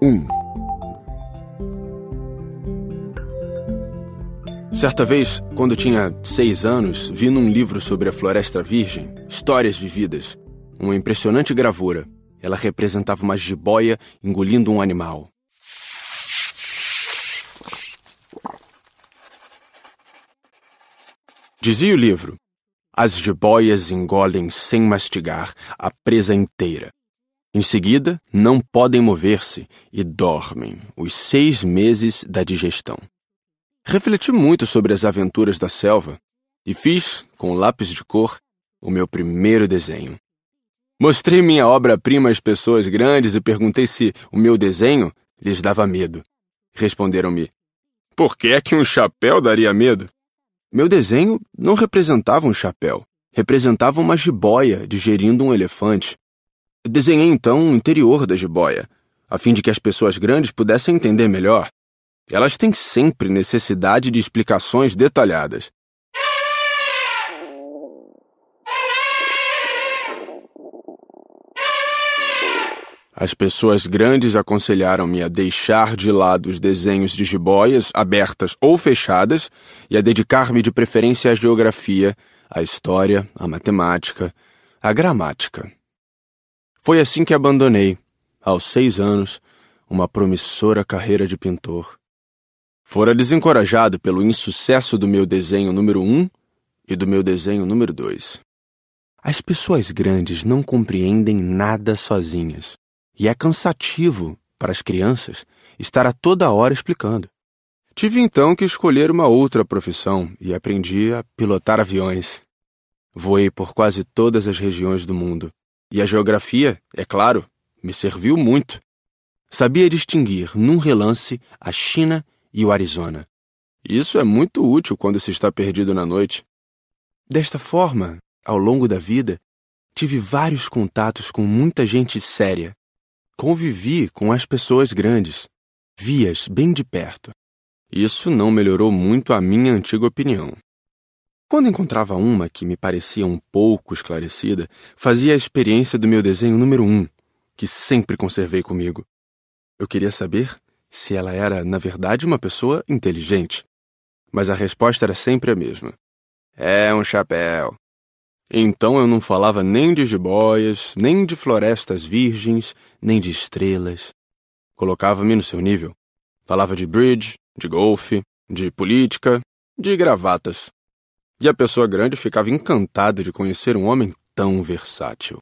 1. Certa vez, quando tinha seis anos, vi num livro sobre a Floresta Virgem Histórias Vividas uma impressionante gravura. Ela representava uma jiboia engolindo um animal. Dizia o livro: As jiboias engolem sem mastigar a presa inteira. Em seguida, não podem mover-se e dormem os seis meses da digestão. Refleti muito sobre as aventuras da selva e fiz, com lápis de cor, o meu primeiro desenho. Mostrei minha obra-prima às pessoas grandes e perguntei se o meu desenho lhes dava medo. Responderam-me: Por que é que um chapéu daria medo? Meu desenho não representava um chapéu, representava uma jiboia digerindo um elefante. Desenhei então o interior da jiboia, a fim de que as pessoas grandes pudessem entender melhor. Elas têm sempre necessidade de explicações detalhadas. As pessoas grandes aconselharam-me a deixar de lado os desenhos de jiboias, abertas ou fechadas, e a dedicar-me de preferência à geografia, à história, à matemática, à gramática. Foi assim que abandonei, aos seis anos, uma promissora carreira de pintor. Fora desencorajado pelo insucesso do meu desenho número um e do meu desenho número dois. As pessoas grandes não compreendem nada sozinhas. E é cansativo para as crianças estar a toda hora explicando. Tive então que escolher uma outra profissão e aprendi a pilotar aviões. Voei por quase todas as regiões do mundo. E a geografia, é claro, me serviu muito. Sabia distinguir num relance a China e o Arizona. Isso é muito útil quando se está perdido na noite. Desta forma, ao longo da vida, tive vários contatos com muita gente séria Convivi com as pessoas grandes, vi-as bem de perto. Isso não melhorou muito a minha antiga opinião. Quando encontrava uma que me parecia um pouco esclarecida, fazia a experiência do meu desenho número um, que sempre conservei comigo. Eu queria saber se ela era, na verdade, uma pessoa inteligente. Mas a resposta era sempre a mesma. É um chapéu. Então eu não falava nem de jiboias, nem de florestas virgens, nem de estrelas. Colocava-me no seu nível. Falava de bridge, de golfe, de política, de gravatas. E a pessoa grande ficava encantada de conhecer um homem tão versátil.